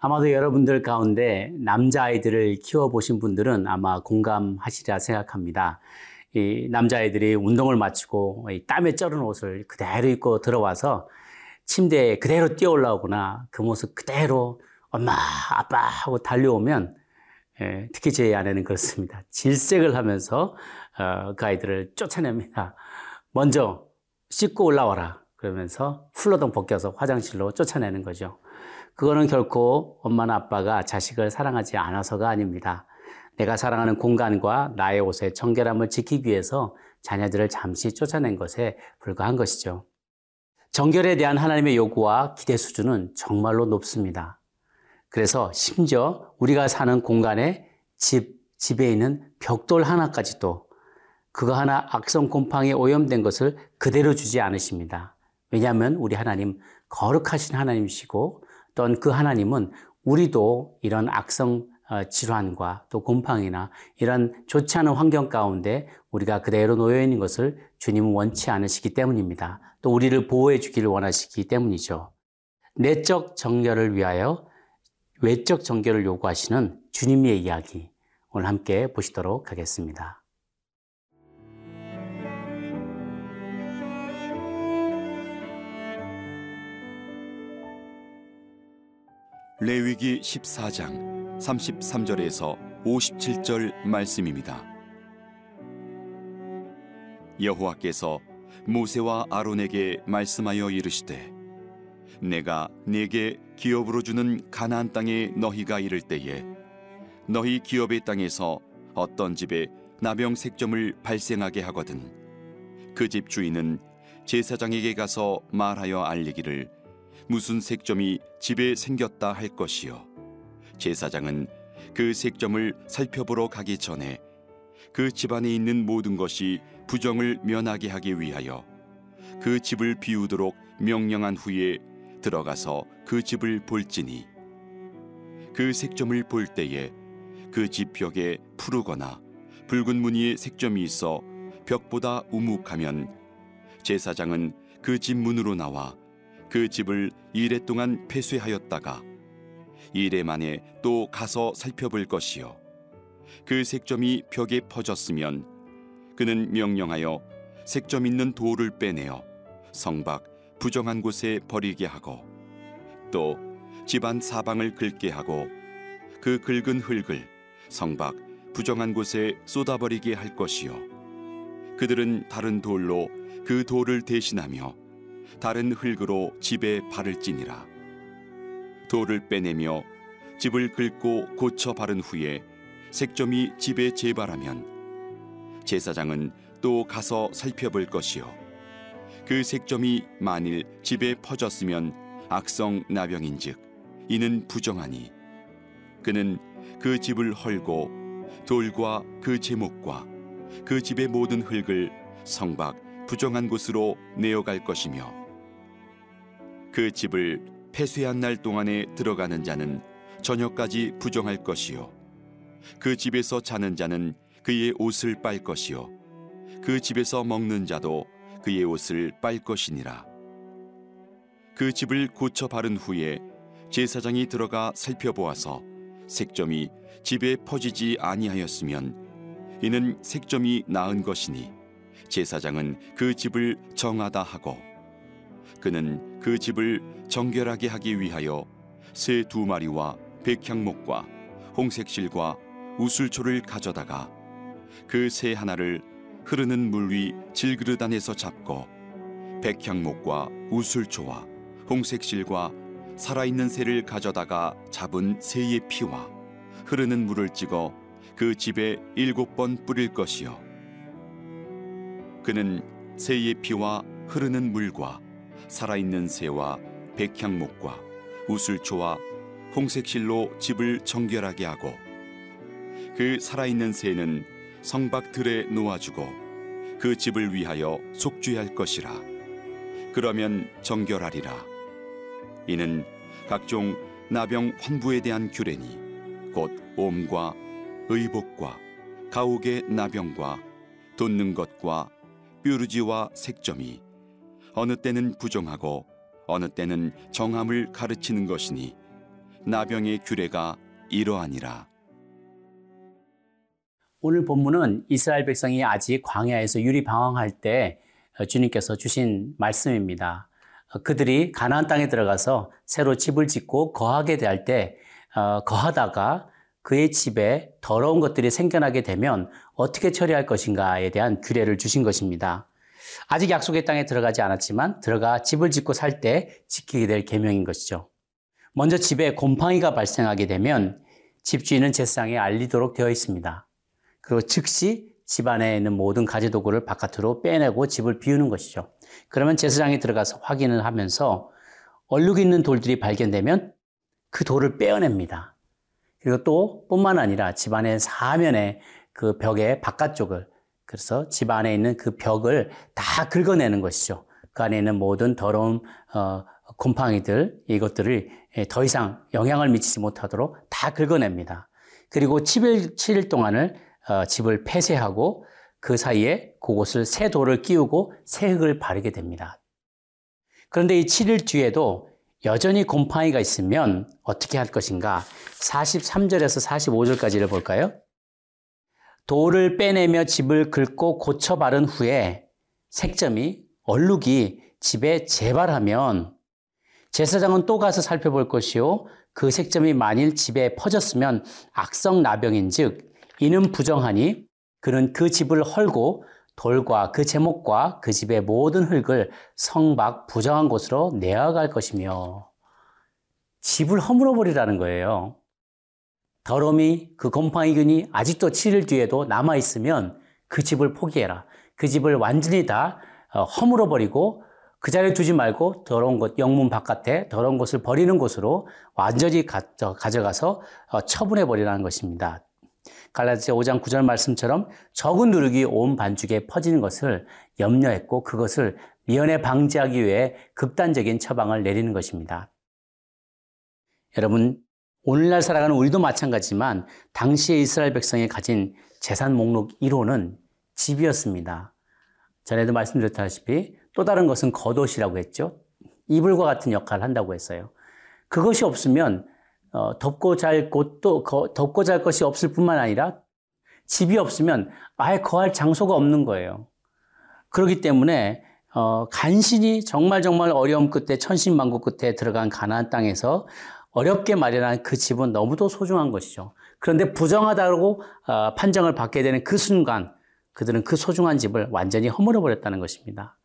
아마도 여러분들 가운데 남자아이들을 키워보신 분들은 아마 공감하시리라 생각합니다. 이 남자아이들이 운동을 마치고 땀에 쩔은 옷을 그대로 입고 들어와서 침대에 그대로 뛰어 올라오거나 그 모습 그대로 엄마, 아빠 하고 달려오면 예, 특히 제 아내는 그렇습니다. 질색을 하면서 어, 그 아이들을 쫓아냅니다. 먼저 씻고 올라와라. 그러면서 훌러덩 벗겨서 화장실로 쫓아내는 거죠. 그거는 결코 엄마나 아빠가 자식을 사랑하지 않아서가 아닙니다. 내가 사랑하는 공간과 나의 옷의 정결함을 지키기 위해서 자녀들을 잠시 쫓아낸 것에 불과한 것이죠. 정결에 대한 하나님의 요구와 기대 수준은 정말로 높습니다. 그래서 심지어 우리가 사는 공간에 집, 집에 있는 벽돌 하나까지도 그거 하나 악성 곰팡이에 오염된 것을 그대로 주지 않으십니다. 왜냐하면 우리 하나님 거룩하신 하나님이시고 또한 그 하나님은 우리도 이런 악성 어, 질환과 또 곰팡이나 이런 좋지 않은 환경 가운데 우리가 그대로 놓여 있는 것을 주님은 원치 않으시기 때문입니다. 또 우리를 보호해 주기를 원하시기 때문이죠. 내적 정결을 위하여 외적 정결을 요구하시는 주님의 이야기 오늘 함께 보시도록 하겠습니다. 레위기 14장 33절에서 57절 말씀입니다. 여호와께서 모세와 아론에게 말씀하여 이르시되 내가 네게 기업으로 주는 가나안 땅에 너희가 이를 때에 너희 기업의 땅에서 어떤 집에 나병 색점을 발생하게 하거든 그 집 주인은 제사장에게 가서 말하여 알리기를 무슨 색점이 집에 생겼다 할 것이요. 제사장은 그 색점을 살펴보러 가기 전에 그 집안에 있는 모든 것이 부정을 면하게 하기 위하여 그 집을 비우도록 명령한 후에 들어가서 그 집을 볼지니 그 색점을 볼 때에 그 집 벽에 푸르거나 붉은 무늬의 색점이 있어 벽보다 우묵하면 제사장은 그 집 문으로 나와 그 집을 이래 동안 폐쇄하였다가 이래 만에 또 가서 살펴볼 것이요. 그 색점이 벽에 퍼졌으면 그는 명령하여 색점 있는 돌을 빼내어 성박 부정한 곳에 버리게 하고 또 집안 사방을 긁게 하고 그 긁은 흙을 성박 부정한 곳에 쏟아버리게 할 것이요. 그들은 다른 돌로 그 돌을 대신하며 다른 흙으로 집에 발을 찌니라. 돌을 빼내며 집을 긁고 고쳐 바른 후에 색점이 집에 재발하면 제사장은 또 가서 살펴볼 것이요. 그 색점이 만일 집에 퍼졌으면 악성 나병인즉 이는 부정하니 그는 그 집을 헐고 돌과 그 제목과 그 집의 모든 흙을 성박 부정한 곳으로 내어갈 것이며 그 집을 폐쇄한 날 동안에 들어가는 자는 저녁까지 부정할 것이요. 그 집에서 자는 자는 그의 옷을 빨 것이요. 그 집에서 먹는 자도 그의 옷을 빨 것이니라. 그 집을 고쳐 바른 후에 제사장이 들어가 살펴보아서 색점이 집에 퍼지지 아니하였으면 이는 색점이 나은 것이니 제사장은 그 집을 정하다 하고 그는 그 집을 정결하게 하기 위하여 새 두 마리와 백향목과 홍색실과 우술초를 가져다가 그 새 하나를 흐르는 물 위 질그릇 안에서 잡고 백향목과 우술초와 홍색실과 살아있는 새를 가져다가 잡은 새의 피와 흐르는 물을 찍어 그 집에 일곱 번 뿌릴 것이요 그는 새의 피와 흐르는 물과 살아있는 새와 백향목과 우슬초와 홍색실로 집을 정결하게 하고 그 살아있는 새는 성박 들에 놓아주고 그 집을 위하여 속죄할 것이라. 그러면 정결하리라. 이는 각종 나병 환부에 대한 규례니 곧 옴과 의복과 가옥의 나병과 돋는 것과 뾰루지와 색점이 어느 때는 부정하고 어느 때는 정함을 가르치는 것이니 나병의 규례가 이러하니라. 오늘 본문은 이스라엘 백성이 아직 광야에서 유리 방황할 때 어, 주님께서 주신 말씀입니다. 어, 그들이 가나안 땅에 들어가서 새로 집을 짓고 거하게 될때 어, 거하다가 그의 집에 더러운 것들이 생겨나게 되면 어떻게 처리할 것인가에 대한 규례를 주신 것입니다. 아직 약속의 땅에 들어가지 않았지만 들어가 집을 짓고 살 때 지키게 될 계명인 것이죠. 먼저 집에 곰팡이가 발생하게 되면 집주인은 제사장에 알리도록 되어 있습니다. 그리고 즉시 집 안에 있는 모든 가재도구를 바깥으로 빼내고 집을 비우는 것이죠. 그러면 제사장이 들어가서 확인을 하면서 얼룩 있는 돌들이 발견되면 그 돌을 빼어냅니다. 그리고 또 뿐만 아니라 집 안에 사면에 그 벽의 바깥쪽을 그래서 집 안에 있는 그 벽을 다 긁어내는 것이죠. 그 안에 있는 모든 더러운 어, 곰팡이들 이것들을 더 이상 영향을 미치지 못하도록 다 긁어냅니다. 그리고 7일, 7일 동안을 어, 집을 폐쇄하고 그 사이에 그곳을 새 돌을 끼우고 새 흙을 바르게 됩니다. 그런데 이 7일 뒤에도 여전히 곰팡이가 있으면 어떻게 할 것인가? 43절에서 45절까지를 볼까요? 돌을 빼내며 집을 긁고 고쳐 바른 후에 색점이 얼룩이 집에 재발하면 제사장은 또 가서 살펴볼 것이요 그 색점이 만일 집에 퍼졌으면 악성 나병인즉 이는 부정하니 그는 그 집을 헐고 돌과 그 제목과 그 집의 모든 흙을 성박 부정한 곳으로 내어갈 것이며 집을 허물어 버리라는 거예요. 더러움이 그 곰팡이균이 아직도 7일 뒤에도 남아 있으면 그 집을 포기해라. 그 집을 완전히 다 어, 허물어 버리고 그 자리에 두지 말고 더러운 곳, 영문 바깥에 더러운 곳을 버리는 곳으로 완전히 가져가서 어, 처분해 버리라는 것입니다. 갈라디아 5장 9절 말씀처럼 적은 누룩이 온 반죽에 퍼지는 것을 염려했고 그것을 미연에 방지하기 위해 극단적인 처방을 내리는 것입니다. 여러분, 오늘날 살아가는 우리도 마찬가지지만 당시의 이스라엘 백성이 가진 재산 목록 1호는 집이었습니다. 전에도 말씀드렸다시피 또 다른 것은 겉옷이라고 했죠. 이불과 같은 역할을 한다고 했어요. 그것이 없으면 어, 덮고 잘 곳도 거, 덮고 잘 것이 없을 뿐만 아니라 집이 없으면 아예 거할 장소가 없는 거예요. 그렇기 때문에 어, 간신히 정말 정말 어려움 끝에 천신만고 끝에 들어간 가나안 땅에서 어렵게 마련한 그 집은 너무도 소중한 것이죠. 그런데 부정하다고 어, 판정을 받게 되는 그 순간 그들은 그 소중한 집을 완전히 허물어 버렸다는 것입니다.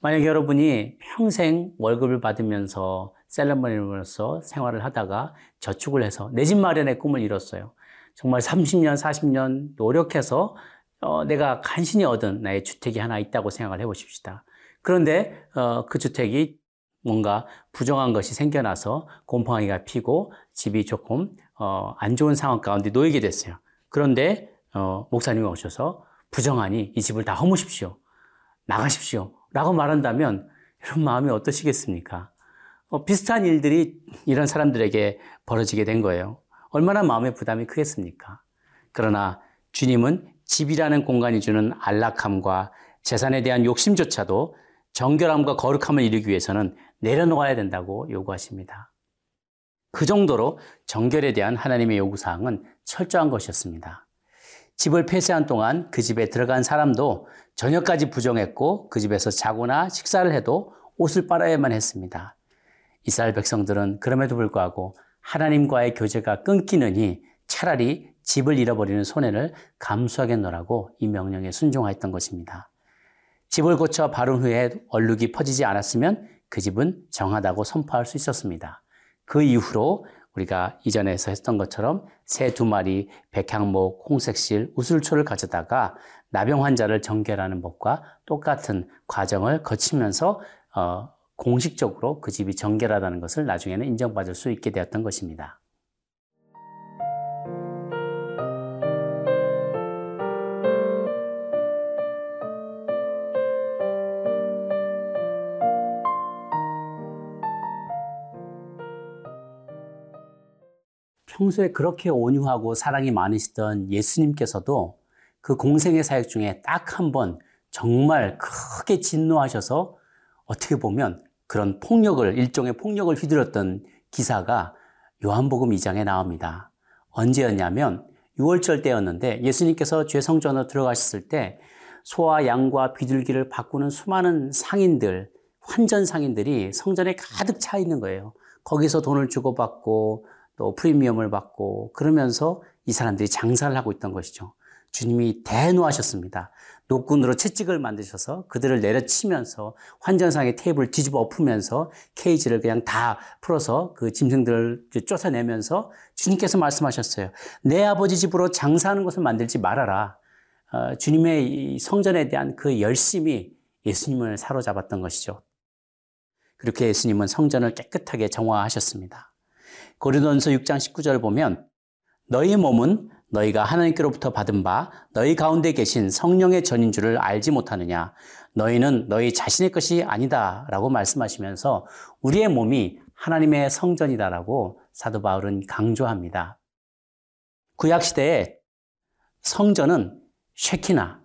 만약 여러분이 평생 월급을 받으면서 셀러머니로서 생활을 하다가 저축을 해서 내 집 마련의 꿈을 이뤘어요. 정말 30년, 40년 노력해서 어, 내가 간신히 얻은 나의 주택이 하나 있다고 생각을 해보십시다. 그런데 어, 그 주택이 뭔가 부정한 것이 생겨나서 곰팡이가 피고 집이 조금 어, 안 좋은 상황 가운데 놓이게 됐어요. 그런데 어, 목사님이 오셔서 부정하니 이 집을 다 허무십시오. 나가십시오. 라고 말한다면 여러분 마음이 어떠시겠습니까? 어, 비슷한 일들이 이런 사람들에게 벌어지게 된 거예요. 얼마나 마음의 부담이 크겠습니까? 그러나 주님은 집이라는 공간이 주는 안락함과 재산에 대한 욕심조차도 정결함과 거룩함을 이루기 위해서는 내려놓아야 된다고 요구하십니다. 그 정도로 정결에 대한 하나님의 요구사항은 철저한 것이었습니다. 집을 폐쇄한 동안 그 집에 들어간 사람도 저녁까지 부정했고 그 집에서 자거나 식사를 해도 옷을 빨아야만 했습니다. 이스라엘 백성들은 그럼에도 불구하고 하나님과의 교제가 끊기느니 차라리 집을 잃어버리는 손해를 감수하겠노라고 이 명령에 순종하였던 것입니다. 집을 고쳐 바른 후에 얼룩이 퍼지지 않았으면 그 집은 정하다고 선포할 수 있었습니다. 그 이후로 우리가 이전에서 했던 것처럼 새 두 마리, 백향목, 홍색실, 우슬초를 가져다가 나병 환자를 정결하는 법과 똑같은 과정을 거치면서 어, 공식적으로 그 집이 정결하다는 것을 나중에는 인정받을 수 있게 되었던 것입니다. 평소에 그렇게 온유하고 사랑이 많으시던 예수님께서도 그 공생의 사역 중에 딱 한 번 정말 크게 진노하셔서 어떻게 보면 그런 폭력을, 일종의 폭력을 휘두렸던 기사가 요한복음 2장에 나옵니다. 언제였냐면 6월절 때였는데 예수님께서 죄 성전으로 들어가셨을 때 소와 양과 비둘기를 바꾸는 수많은 상인들, 환전 상인들이 성전에 가득 차 있는 거예요. 거기서 돈을 주고받고 또 프리미엄을 받고 그러면서 이 사람들이 장사를 하고 있던 것이죠. 주님이 대노하셨습니다. 노끈으로 채찍을 만드셔서 그들을 내려치면서 환전상의 테이블을 뒤집어 엎으면서 케이지를 그냥 다 풀어서 그 짐승들을 쫓아내면서 주님께서 말씀하셨어요. 내 아버지 집으로 장사하는 것을 만들지 말아라. 어, 주님의 성전에 대한 그 열심이 예수님을 사로잡았던 것이죠. 그렇게 예수님은 성전을 깨끗하게 정화하셨습니다. 고린도전서 6장 19절 보면 너희 몸은 너희가 하나님께로부터 받은 바 너희 가운데 계신 성령의 전인 줄을 알지 못하느냐 너희는 너희 자신의 것이 아니다라고 말씀하시면서 우리의 몸이 하나님의 성전이다라고 사도 바울은 강조합니다. 구약 시대에 성전은 쉐키나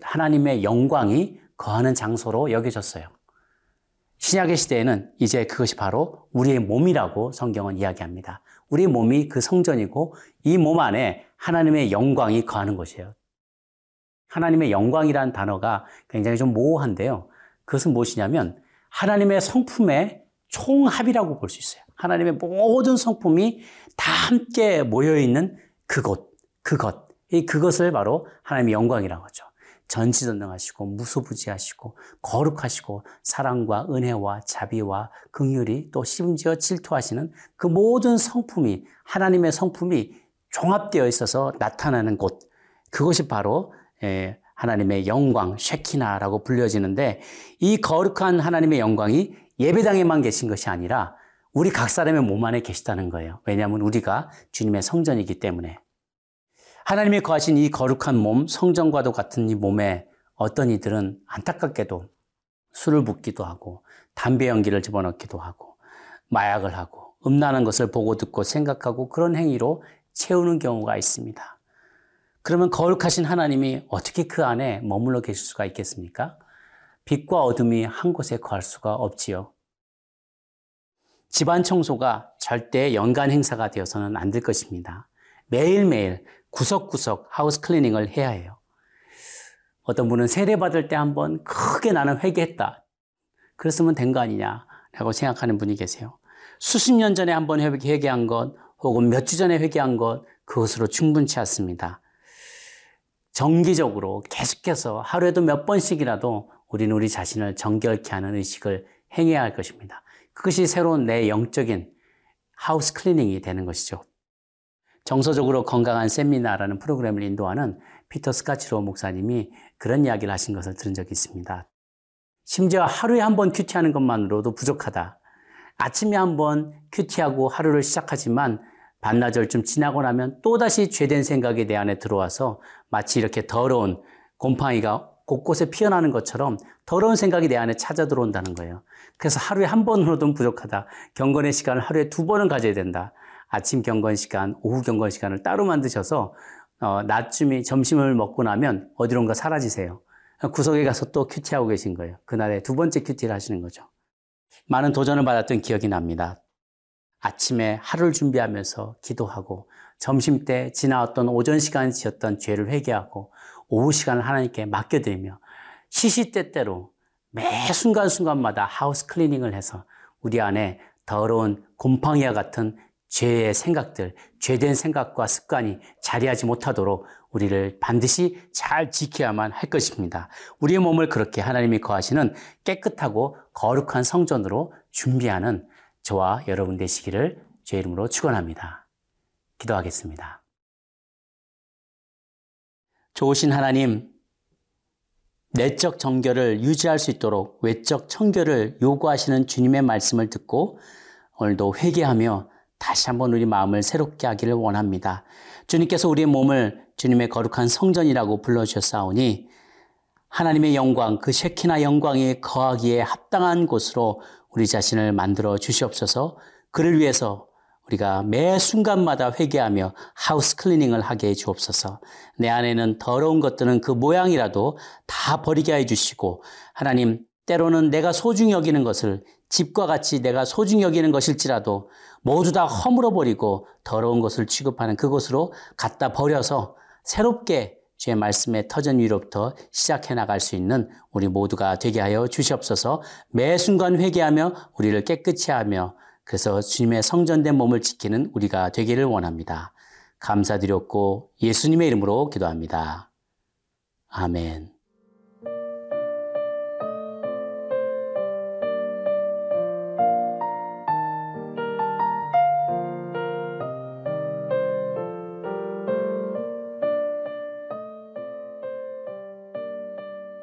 하나님의 영광이 거하는 장소로 여겨졌어요. 신약의 시대에는 이제 그것이 바로 우리의 몸이라고 성경은 이야기합니다. 우리 몸이 그 성전이고 이 몸 안에 하나님의 영광이 거하는 것이에요. 하나님의 영광이라는 단어가 굉장히 좀 모호한데요. 그것은 무엇이냐면 하나님의 성품의 총합이라고 볼 수 있어요. 하나님의 모든 성품이 다 함께 모여 있는 그곳, 그것. 이 그것을 바로 하나님의 영광이라고 하죠. 전지전능하시고 무소부지하시고 거룩하시고 사랑과 은혜와 자비와 긍휼이 또 심지어 질투하시는 그 모든 성품이 하나님의 성품이 종합되어 있어서 나타나는 곳 그것이 바로 예, 하나님의 영광 쉐키나라고 불려지는데 이 거룩한 하나님의 영광이 예배당에만 계신 것이 아니라 우리 각 사람의 몸 안에 계시다는 거예요. 왜냐하면 우리가 주님의 성전이기 때문에 하나님이 거하신 이 거룩한 몸, 성전과도 같은 이 몸에 어떤 이들은 안타깝게도 술을 붓기도 하고 담배 연기를 집어넣기도 하고 마약을 하고 음란한 것을 보고 듣고 생각하고 그런 행위로 채우는 경우가 있습니다. 그러면 거룩하신 하나님이 어떻게 그 안에 머물러 계실 수가 있겠습니까? 빛과 어둠이 한 곳에 거할 수가 없지요. 집안 청소가 절대 연간 행사가 되어서는 안 될 것입니다. 매일매일 구석구석 하우스 클리닝을 해야 해요. 어떤 분은 세례 받을 때 한번 크게 나는 회개했다. 그랬으면 된 거 아니냐라고 생각하는 분이 계세요. 수십 년 전에 한번 회개한 것, 혹은 몇 주 전에 회개한 것, 그것으로 충분치 않습니다. 정기적으로 계속해서 하루에도 몇 번씩이라도 우리는 우리 자신을 정결케 하는 의식을 행해야 할 것입니다. 그것이 새로운 내 영적인 house cleaning이 되는 것이죠. 정서적으로 건강한 세미나라는 프로그램을 인도하는 피터 스카지로 목사님이 그런 이야기를 하신 것을 들은 적이 있습니다. 심지어 하루에 한 번 QT하는 것만으로도 부족하다. 아침에 한 번 QT하고 하루를 시작하지만 반나절쯤 지나고 나면 또다시 죄된 생각이 내 안에 들어와서 마치 이렇게 더러운 곰팡이가 곳곳에 피어나는 것처럼 더러운 생각이 내 안에 찾아 들어온다는 거예요. 그래서 하루에 한 번으로도 부족하다. 경건의 시간을 하루에 두 번은 가져야 된다. 아침 경건 시간, 오후 경건 시간을 따로 만드셔서 어, 낮쯤이 점심을 먹고 나면 어디론가 사라지세요. 구석에 가서 또 큐티하고 계신 거예요. 그날에 두 번째 큐티를 하시는 거죠. 많은 도전을 받았던 기억이 납니다. 아침에 하루를 준비하면서 기도하고 점심 때 지나왔던 오전 시간 지었던 죄를 회개하고 오후 시간을 하나님께 맡겨드리며 시시때때로 매 순간순간마다 하우스 클리닝을 해서 우리 안에 더러운 곰팡이와 같은 죄의 생각들, 죄된 생각과 습관이 자리하지 못하도록 우리를 반드시 잘 지켜야만 할 것입니다. 우리의 몸을 그렇게 하나님이 거하시는 깨끗하고 거룩한 성전으로 준비하는 저와 여러분 되시기를 제 이름으로 축원합니다. 기도하겠습니다. 좋으신 하나님, 내적 정결을 유지할 수 있도록 외적 청결을 요구하시는 주님의 말씀을 듣고 오늘도 회개하며 다시 한번 우리 마음을 새롭게 하기를 원합니다. 주님께서 우리의 몸을 주님의 거룩한 성전이라고 불러주셨사오니 하나님의 영광, 그 쉐키나 영광이 거하기에 합당한 곳으로 우리 자신을 만들어 주시옵소서 그를 위해서 우리가 매 순간마다 회개하며 하우스 클리닝을 하게 해 주옵소서. 내 안에는 더러운 것들은 그 모양이라도 다 버리게 해 주시고 하나님 때로는 내가 소중히 여기는 것을 집과 같이 내가 소중히 여기는 것일지라도 모두 다 허물어 버리고 더러운 것을 취급하는 그곳으로 갖다 버려서 새롭게 주의 말씀의 터전 위로부터 시작해 나갈 수 있는 우리 모두가 되게 하여 주시옵소서 매 순간 회개하며 우리를 깨끗이 하며 그래서 주님의 성전된 몸을 지키는 우리가 되기를 원합니다. 감사드렸고 예수님의 이름으로 기도합니다. 아멘.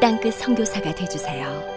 땅끝 성교사가 되주세요